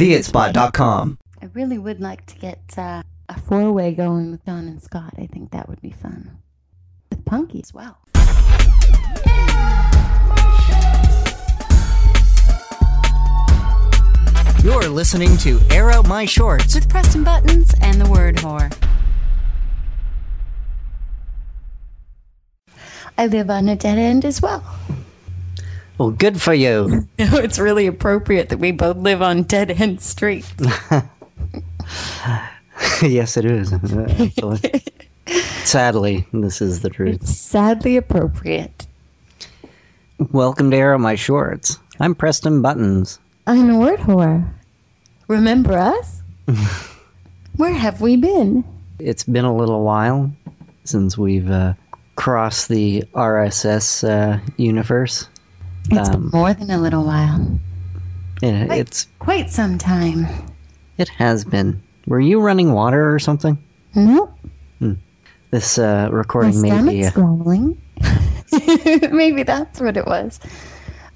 theitspot.com. I really would like to get uh, a four way going with Don and Scott. I think that would be fun. With Punky as well. You're listening to Air Out My Shorts. with Preston Buttons and the word whore. I live on a dead end as well. Well, good for you. it's really appropriate that we both live on dead end streets. yes, it is. Actually. Sadly, this is the truth. It's sadly appropriate. Welcome to Air Out My Shorts. I'm Preston Buttons. I'm a word whore. Remember us? Where have we been? It's been a little while since we've uh, crossed the RSS uh, universe. It's Um, been more than a little while. It, it's Quite some time. it has been. Were you running water or something? Nope. This uh, My recording may be. Uh, growling. Maybe that's what it was.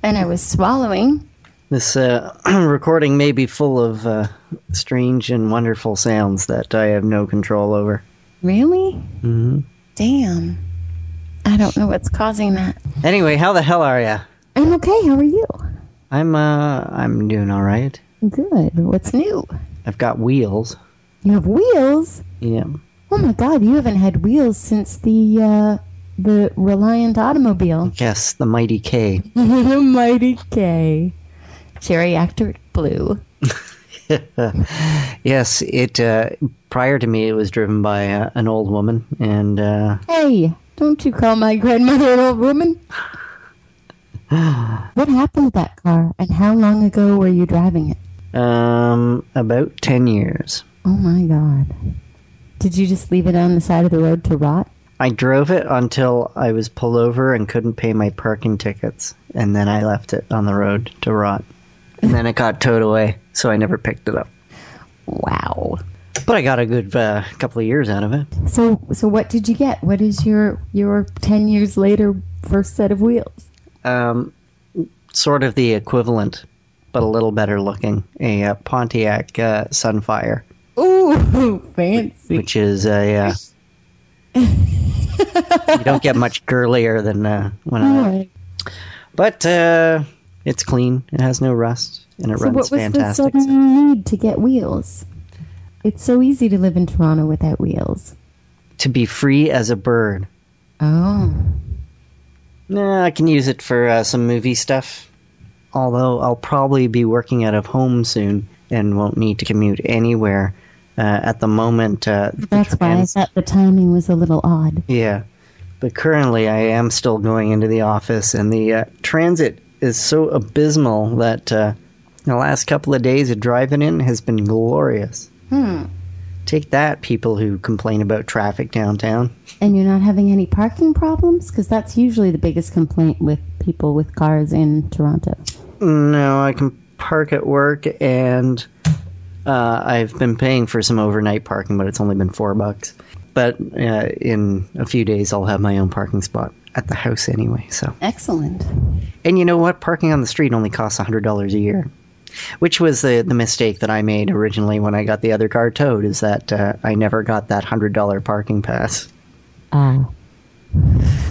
And I was swallowing. this uh, recording may be full of uh, strange and wonderful sounds that I have no control over. Really? hmm Damn. I don't know what's causing that. Anyway, how the hell are ya? I'm okay. How are you? I'm uh, I'm doing all right. Good. What's new? I've got wheels. You have wheels? Yeah. Oh my god, you haven't had wheels since the uh the Reliant automobile. Yes, the mighty K. The Mighty K. Cherry Actor Blue. yes, it. Uh, prior to me, it was driven by uh, an old woman, and uh, Hey, don't you call my grandmother an old woman? what happened to that car and how long ago were you driving it? um, about ten years. Oh my god. Did you just leave it on the side of the road to rot? I drove it until I was pulled over and couldn't pay my parking tickets, and then I left it on the road to rot. And then it got towed away, so I never picked it up. Wow. But I got a good uh, couple of years out of it. So so what did you get? What is your your 10 years later first set of wheels? Um, sort of the equivalent, but a little better looking. A uh, Pontiac uh, Sunfire, Ooh, fancy. which is a. Uh, you don't get much girlier than uh, when I. Alright. But uh, it's clean. It has no rust, and it So runs what was fantastic. the sudden need to get wheels? It's so easy to live in Toronto without wheels. To be free as a bird. Oh. Nah, I can use it for uh, some movie stuff. Although I'll probably be working out of home soon and won't need to commute anywhere. Uh, at the moment, uh, the That's why I thought the timing was a little odd. Yeah. But currently, I am still going into the office, and the uh, transit is so abysmal that uh, the last couple of days of driving in has been glorious. Hmm. Take that, people who complain about traffic downtown. And you're not having any parking problems? Because that's usually the biggest complaint with people with cars in Toronto. No, I can park at work, and uh, I've been paying for some overnight parking, but it's only been four bucks. But uh, in a few days, I'll have my own parking spot at the house anyway. So, Excellent. and you know what? Parking on the street only costs hundred dollars a year, which was the the mistake that I made originally when I got the other car towed. Is that uh, I never got that hundred dollar parking pass. Ah.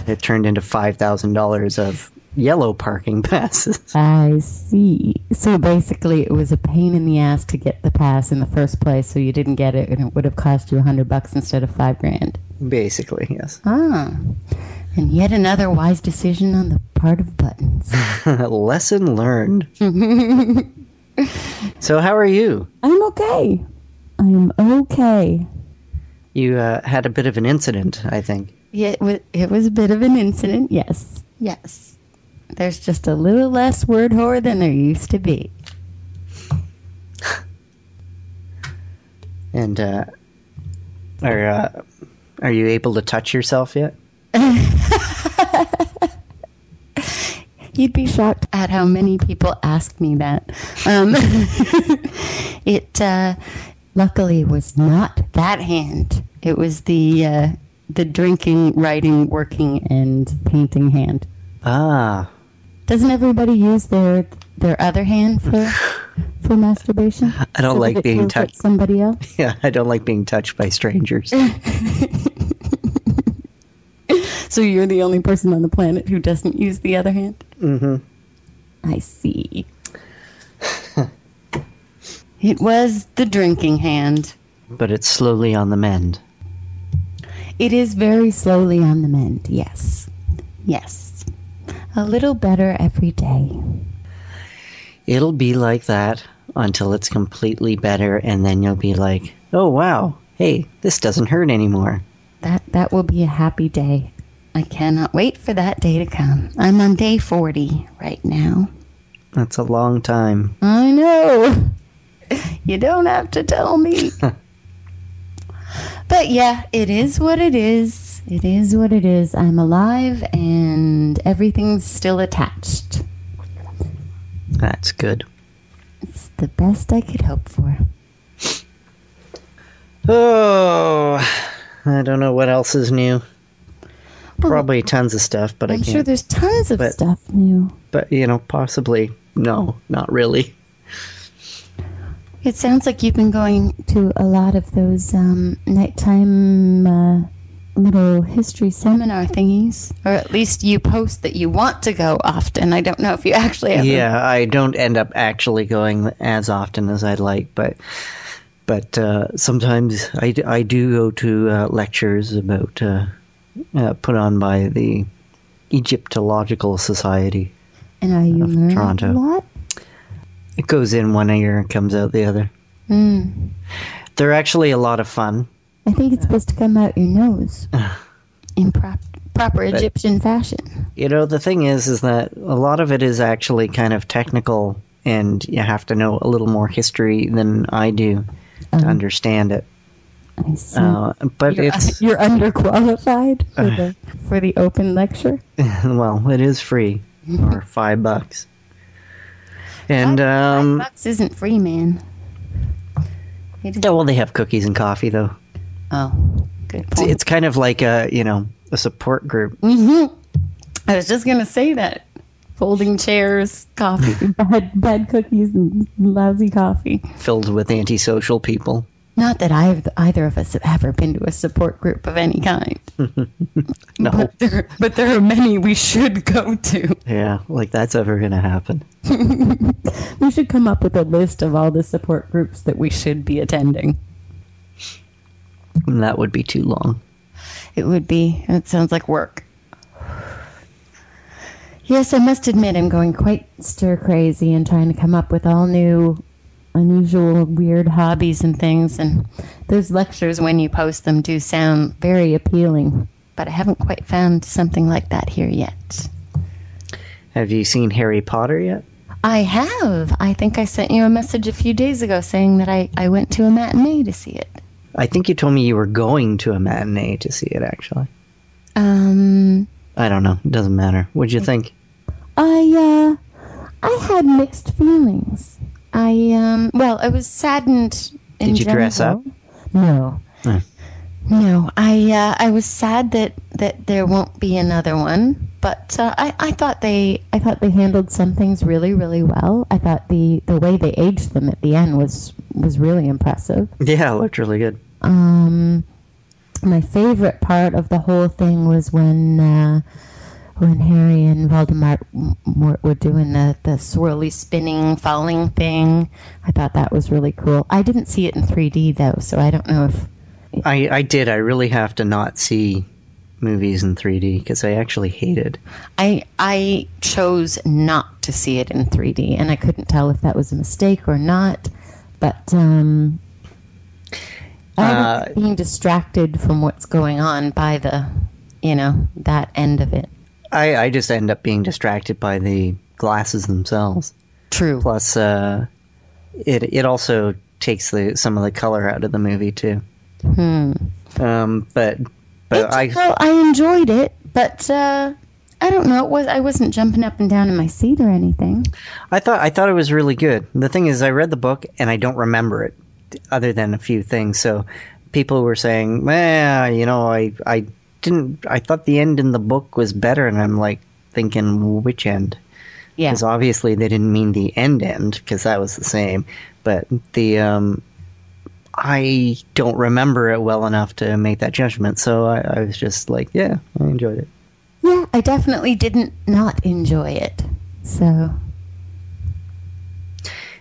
It turned into five thousand dollars of yellow parking passes. I see. So basically, it was a pain in the ass to get the pass in the first place, so you didn't get it, and it would have cost you a hundred bucks instead of five grand. Basically, yes. Ah. And yet another wise decision on the part of Buttons. Lesson learned. so, how are you? I'm okay. I am okay. You uh, had a bit of an incident, I think. Yeah, it was, it was a bit of an incident, yes. Yes. There's just a little less word whore than there used to be. And uh, are uh, are you able to touch yourself yet? You'd be shocked at how many people ask me that. Um, it uh, luckily was not that hand. It was the uh, the drinking, writing, working, and painting hand. Ah, Doesn't everybody use their their other hand for for masturbation? I don't So like being touched. Somebody else. Yeah, I don't like being touched by strangers. So you're the only person on the planet who doesn't use the other hand? Mm-hmm. I see. it was the drinking hand. but it's slowly on the mend. It is very slowly on the mend, yes. Yes. A little better every day. It'll be like that until it's completely better, and then you'll be like, oh wow, hey, this doesn't hurt anymore. That that will be a happy day. I cannot wait for that day to come. I'm on day 40 right now. That's a long time. I know. You don't have to tell me. but yeah, it is what it is. It is what it is. I'm alive and everything's still attached. That's good. It's the best I could hope for. Oh, I don't know what else is new. Probably tons of stuff, but I I'm can't. sure there's tons of but- stuff new. but you know, possibly no, not really. It sounds like you've been going to a lot of those um, nighttime uh, little history seminar thingies, or at least you post that you want to go often. I don't know if you actually ever. Yeah, I don't end up actually going as often as I'd like, but but uh, sometimes I do go to uh, lectures about uh, put on by the Egyptological Society. And are you Toronto. a lot? It goes in one ear and comes out the other. Mm. They're actually a lot of fun. I think it's supposed to come out your nose in prop- proper Egyptian fashion. You know, the thing is, is that a lot of it is actually kind of technical, and you have to know a little more history than I do to understand it. I see. Uh, but you're, it's you're underqualified for the for the open lecture. well, it is free or five bucks. And um, Bucks isn't free, man. It yeah, well, they have cookies and coffee though. oh, good It's, it's kind of like a you know a support group. I was just gonna say that. Folding chairs, coffee, bad, bad cookies, and lousy coffee. filled with antisocial people. Not that I've, either of us have ever been to a support group of any kind. No, But there, but there are many we should go to. yeah, like that's ever gonna happen. We should come up with a list of all the support groups that we should be attending. And that would be too long. It would be. It sounds like work. Yes, I must admit I'm going quite stir crazy and trying to come up with all new, unusual, weird hobbies and things. And those lectures, when you post them, do sound very appealing. But I haven't quite found something like that here yet. Have you seen Harry Potter yet? I have. I think I sent you a message a few days ago saying that I, I went to a matinee to see it. I think you told me you were going to a matinee to see it. Actually, Um, I don't know. It doesn't matter. What'd you think? I uh I had mixed feelings. I um well, I was saddened in Did you dress general. No. Hmm. No, I uh, I was sad that, that there won't be another one, but uh, I I thought they I thought they handled some things really really well. I thought the, the way they aged them at the end was was really impressive. Yeah, it looked really good. Um, my favorite part of the whole thing was when uh, when Harry and Voldemort were, were doing the, the swirly spinning falling thing. I thought that was really cool. I didn't see it in 3D though, so I don't know if I I did. I really have to not see movies in 3D because I actually hated. I I chose not to see it in 3D, and I couldn't tell if that was a mistake or not. But um, I Uh, was being distracted from what's going on by the, you know, that end of it. I I just end up being distracted by the glasses themselves. True. Plus, uh, it it also takes the some of the color out of the movie too. Hmm. Um, but but I well, I enjoyed it, but uh, I don't know. It was I wasn't jumping up and down in my seat or anything. I thought I thought it was really good. The thing is, I read the book and I don't remember it, other than a few things. So people were saying, "Well, you know, I I didn't. I thought the end in the book was better," and I'm like thinking, which end? Yeah. Because obviously they didn't mean the end end, because that was the same. But the um, I don't remember it well enough to make that judgment. So I, I was just like, yeah, I enjoyed it. Yeah, I definitely didn't not enjoy it. So,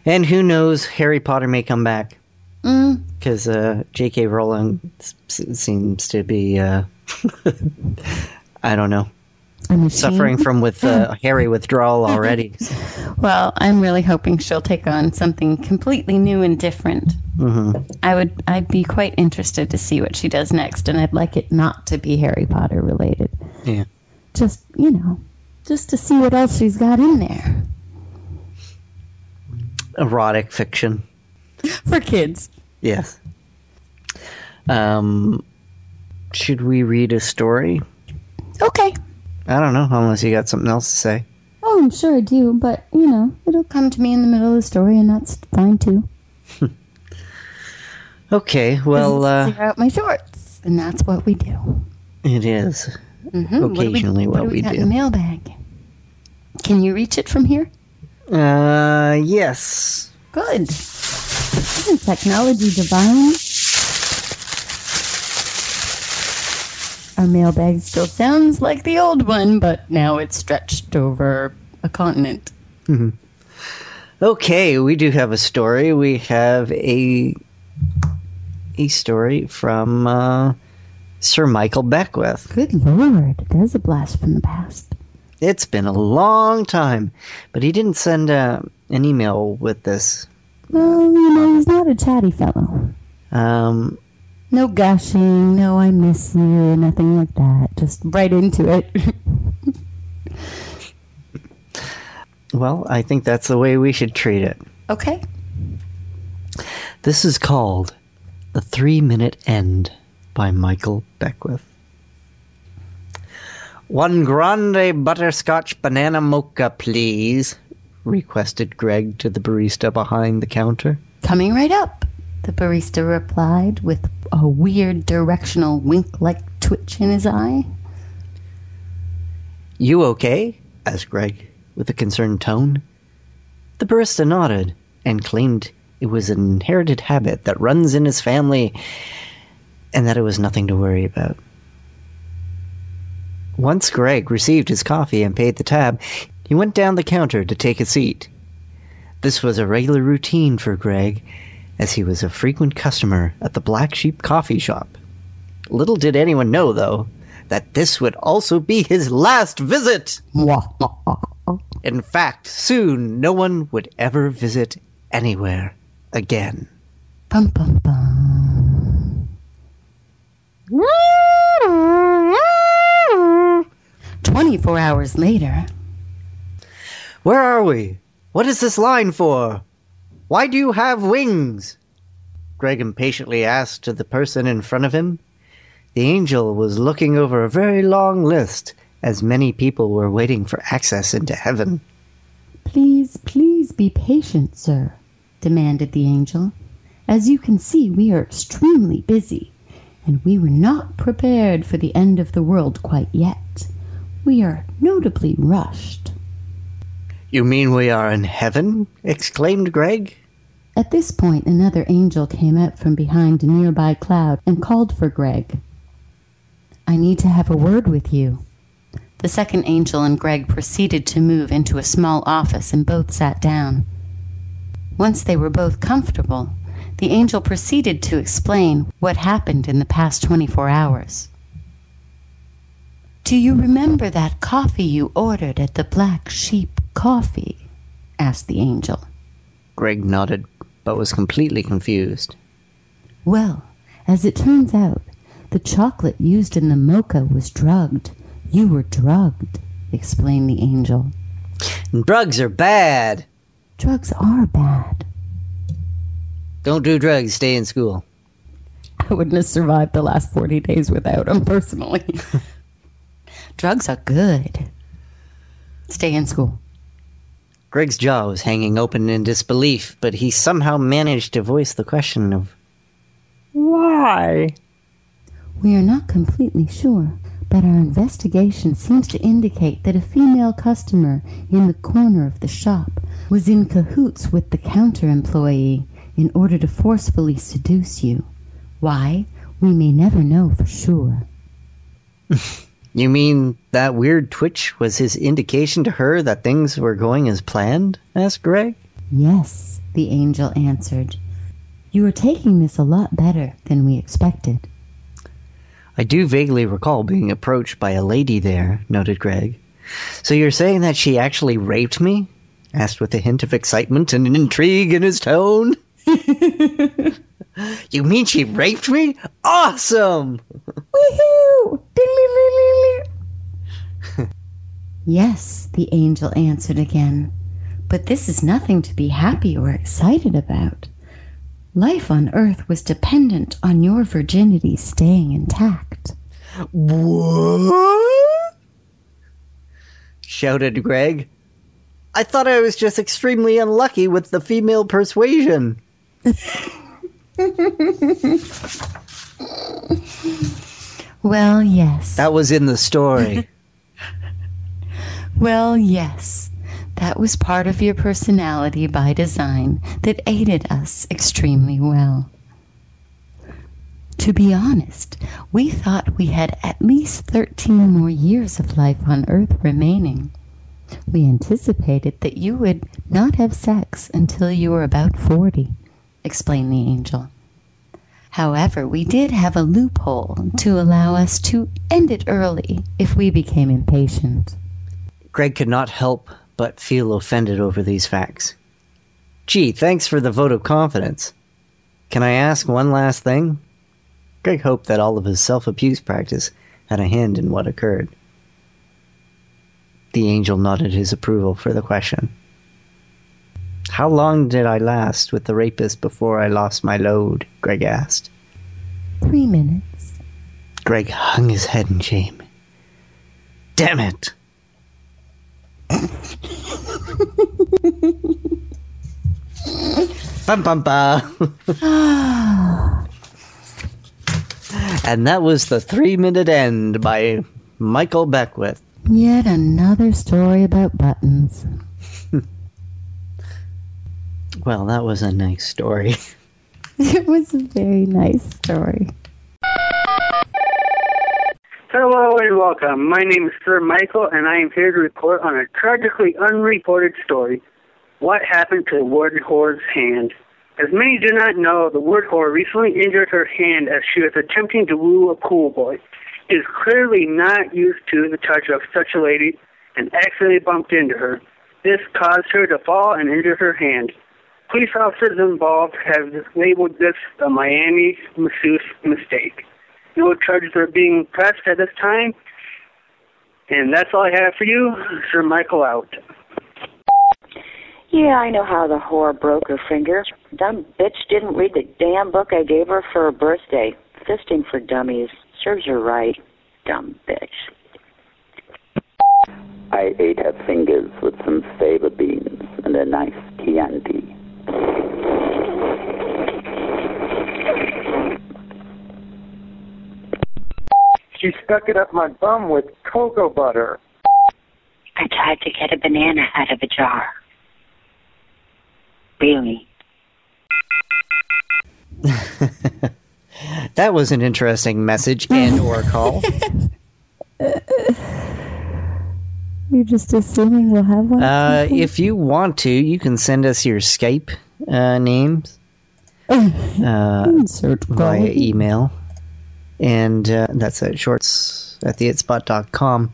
And who knows, Harry Potter may come back mm, because uh, J.K. Rowling seems to be, uh, I don't know, suffering from with uh, Harry withdrawal already. Well, I'm really hoping she'll take on something completely new and different. hmm I would, I'd be quite interested to see what she does next, and I'd like it not to be Harry Potter related. Yeah. Just, you know, just to see what else she's got in there Erotic fiction. for kids. Yes. Um, should we read a story? Okay. I don't know, unless you got something else to say. Oh, I'm sure I do, but you know, it'll come to me in the middle of the story, and that's fine too. Okay, well, uh, out my shorts, and that's what we do. it is. Mm-hmm. Occasionally what, what do we, we got do. in the mailbag. Can you reach it from here? Uh, yes. Good. Isn't technology divine? Our mailbag still sounds like the old one, but now it's stretched over a continent. Okay, we do have a story. We have a a story from uh, Sir Michael Beckwith. Good lord, there's a blast from the past. It's been a long time, but he didn't send uh, an email with this. Well, you know, he's not a chatty fellow. Um, No gushing, no I miss you, nothing like that. Just right into it. well, I think that's the way we should treat it. okay. This is called The Three Minute End by Michael Beckwith. One grande butterscotch banana mocha, please, requested Greg to the barista behind the counter. Coming right up, the barista replied with a weird directional wink like twitch in his eye. You okay? asked Greg, with a concerned tone. The barista nodded and claimed it was an inherited habit that runs in his family and that it was nothing to worry about. Once Greg received his coffee and paid the tab, he went down the counter to take a seat. This was a regular routine for Greg, as he was a frequent customer at the Black Sheep Coffee Shop. Little did anyone know, though, that this would also be his last visit. In fact, soon no one would ever visit anywhere again. Bum bum bum. 24 hours later, Where are we? What is this line for? Why do you have wings? Greg impatiently asked to the person in front of him. The angel was looking over a very long list, as many people were waiting for access into heaven. please, please be patient, sir, demanded the angel. As you can see, we are extremely busy, and we were not prepared for the end of the world quite yet. We are notably rushed. You mean we are in heaven? exclaimed Greg. At this point, another angel came up from behind a nearby cloud and called for Greg. I need to have a word with you. The second angel and Greg proceeded to move into a small office and both sat down. Once they were both comfortable, the angel proceeded to explain what happened in the past 24 hours. Do you remember that coffee you ordered at the Black Sheep Coffee? asked the angel. Greg nodded, but was completely confused. Well, as it turns out, the chocolate used in the mocha was drugged. You were drugged, explained the angel. Drugs are bad. Drugs are bad. Don't do drugs, stay in school. I wouldn't have survived the last 40 days without them, personally. Drugs are good. Stay in school. Greg's jaw was hanging open in disbelief, but he somehow managed to voice the question of why. We are not completely sure, but our investigation seems to indicate that a female customer in the corner of the shop was in cahoots with the counter employee in order to forcefully seduce you. Why, we may never know for sure. You mean that weird twitch was his indication to her that things were going as planned? asked Greg. Yes, the angel answered. You are taking this a lot better than we expected. I do vaguely recall being approached by a lady there, noted Greg. So you're saying that she actually raped me? asked with a hint of excitement and intrigue in his tone. you mean she raped me? Awesome! Woohoo! yes, the angel answered again. But this is nothing to be happy or excited about. Life on Earth was dependent on your virginity staying intact. What? shouted Greg. I thought I was just extremely unlucky with the female persuasion. Well, yes. That was in the story. Well, yes. That was part of your personality by design that aided us extremely well. To be honest, we thought we had at least 13 more years of life on Earth remaining. We anticipated that you would not have sex until you were about 40, explained the angel. However, we did have a loophole to allow us to end it early if we became impatient. Greg could not help but feel offended over these facts. Gee, thanks for the vote of confidence. Can I ask one last thing? Greg hoped that all of his self abuse practice had a hand in what occurred. The angel nodded his approval for the question. How long did I last with the rapist before I lost my load? Greg asked. Three minutes. Greg hung his head in shame. Damn it! bum bum bum. and that was the three minute end by Michael Beckwith. Yet another story about buttons. Well, that was a nice story. It was a very nice story. Hello and welcome. My name is Sir Michael, and I am here to report on a tragically unreported story. What happened to the word whore's hand? As many do not know, the word whore recently injured her hand as she was attempting to woo a pool boy. She is clearly not used to the touch of such a lady and accidentally bumped into her. This caused her to fall and injure her hand. Police officers involved have labeled this a Miami masseuse mistake. No charges are being pressed at this time. And that's all I have for you. Sir Michael out. Yeah, I know how the whore broke her finger. Dumb bitch didn't read the damn book I gave her for her birthday. Fisting for dummies. Serves her right. Dumb bitch. I ate her fingers with some fava beans and a nice Chianti. She stuck it up my bum with cocoa butter. I tried to get a banana out of a jar. Really? That was an interesting message and or call. You're just assuming we'll have one? Uh, if you want to, you can send us your Skype uh, names uh, Insert via email. And uh, that's at shorts at theitspot.com.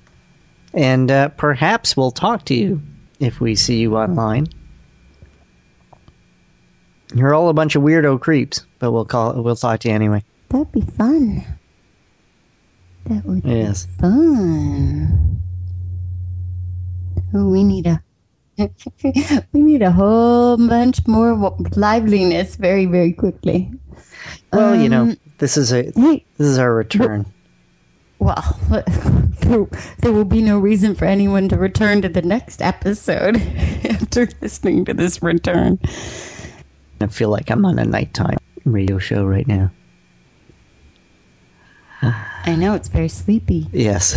And uh, perhaps we'll talk to you if we see you online. You're all a bunch of weirdo creeps, but we'll call we'll talk to you anyway. That'd be fun. That would Yes. be fun. Oh, we need a we need a whole bunch more liveliness very very quickly. Well, you know, Um, this is a this is our return. well, there, there will be no reason for anyone to return to the next episode after listening to this return. I feel like I'm on a nighttime radio show right now. I know it's very sleepy. Yes.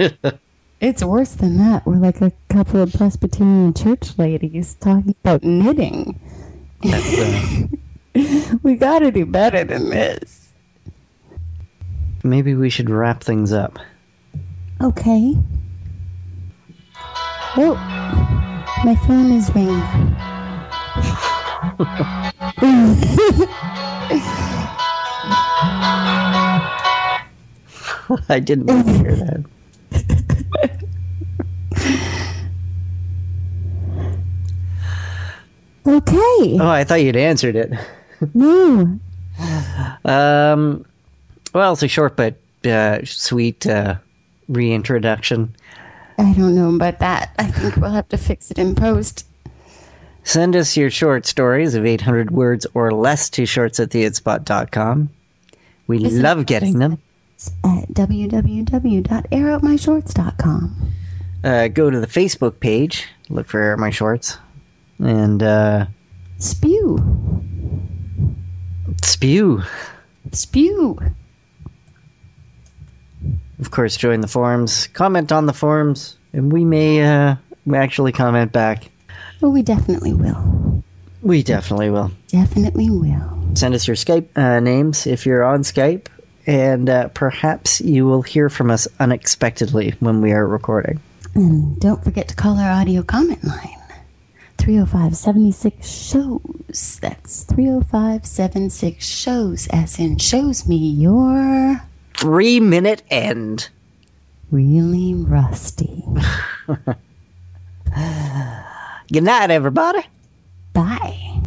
It's worse than that. We're like a couple of Presbyterian church ladies talking about knitting. Uh, We gotta do better than this. maybe we should wrap things up. Okay. Oh, my phone is ringing. I didn't want to hear that. Okay. Oh, I thought you'd answered it. No. Um, well, it's a short but uh, sweet uh, reintroduction. I don't know about that. I think we'll have to fix it in post. Send us your short stories of 800 words or less to shorts at theitspot.com. We Is it- love getting them. At www.airupmyshorts.com. Uh, go to the Facebook page, look for Air My Shorts, and uh, Spew. spew. Spew. Of course, join the forums, comment on the forums, and we may uh, actually comment back. Well, we definitely will. We definitely will. Definitely will. Send us your Skype uh, names if you're on Skype, and uh, perhaps you will hear from us unexpectedly when we are recording. And don't forget to call our audio comment line 305 76 shows. That's 305 76 shows, as in shows me you're Three minute end. really rusty. Good night, everybody. Bye.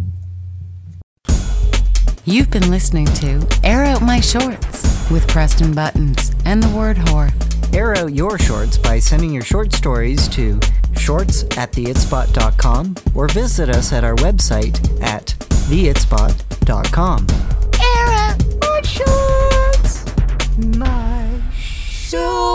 You've been listening to Air Out My Shorts with Preston Buttons and the word whore. Air out your shorts by sending your short stories to shorts at theitspot.com or visit us at our website at theitspot.com. Air out my shorts! My shorts!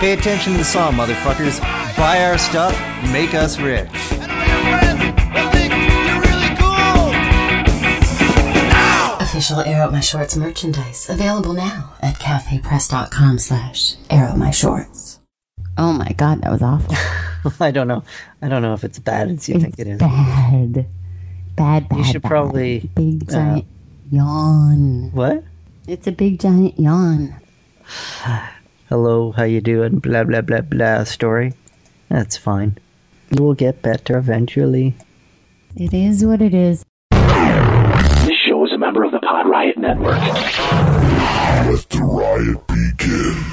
Pay attention to the song, motherfuckers. Buy our stuff, make us rich. Official Air Out My Shorts merchandise available now at cafepress.com slash Air Out My Shorts. Oh my god, that was awful. I don't know. I don't know if it's bad as you think it is. Bad. Bad, bad. You should bad. probably, Big uh, giant yawn. What? It's a big giant yawn. Hello, how you doing? Blah blah blah blah. Story. That's fine. You will get better eventually. It is what it is. This show is a member of the Pod Riot Network. Let the riot begin.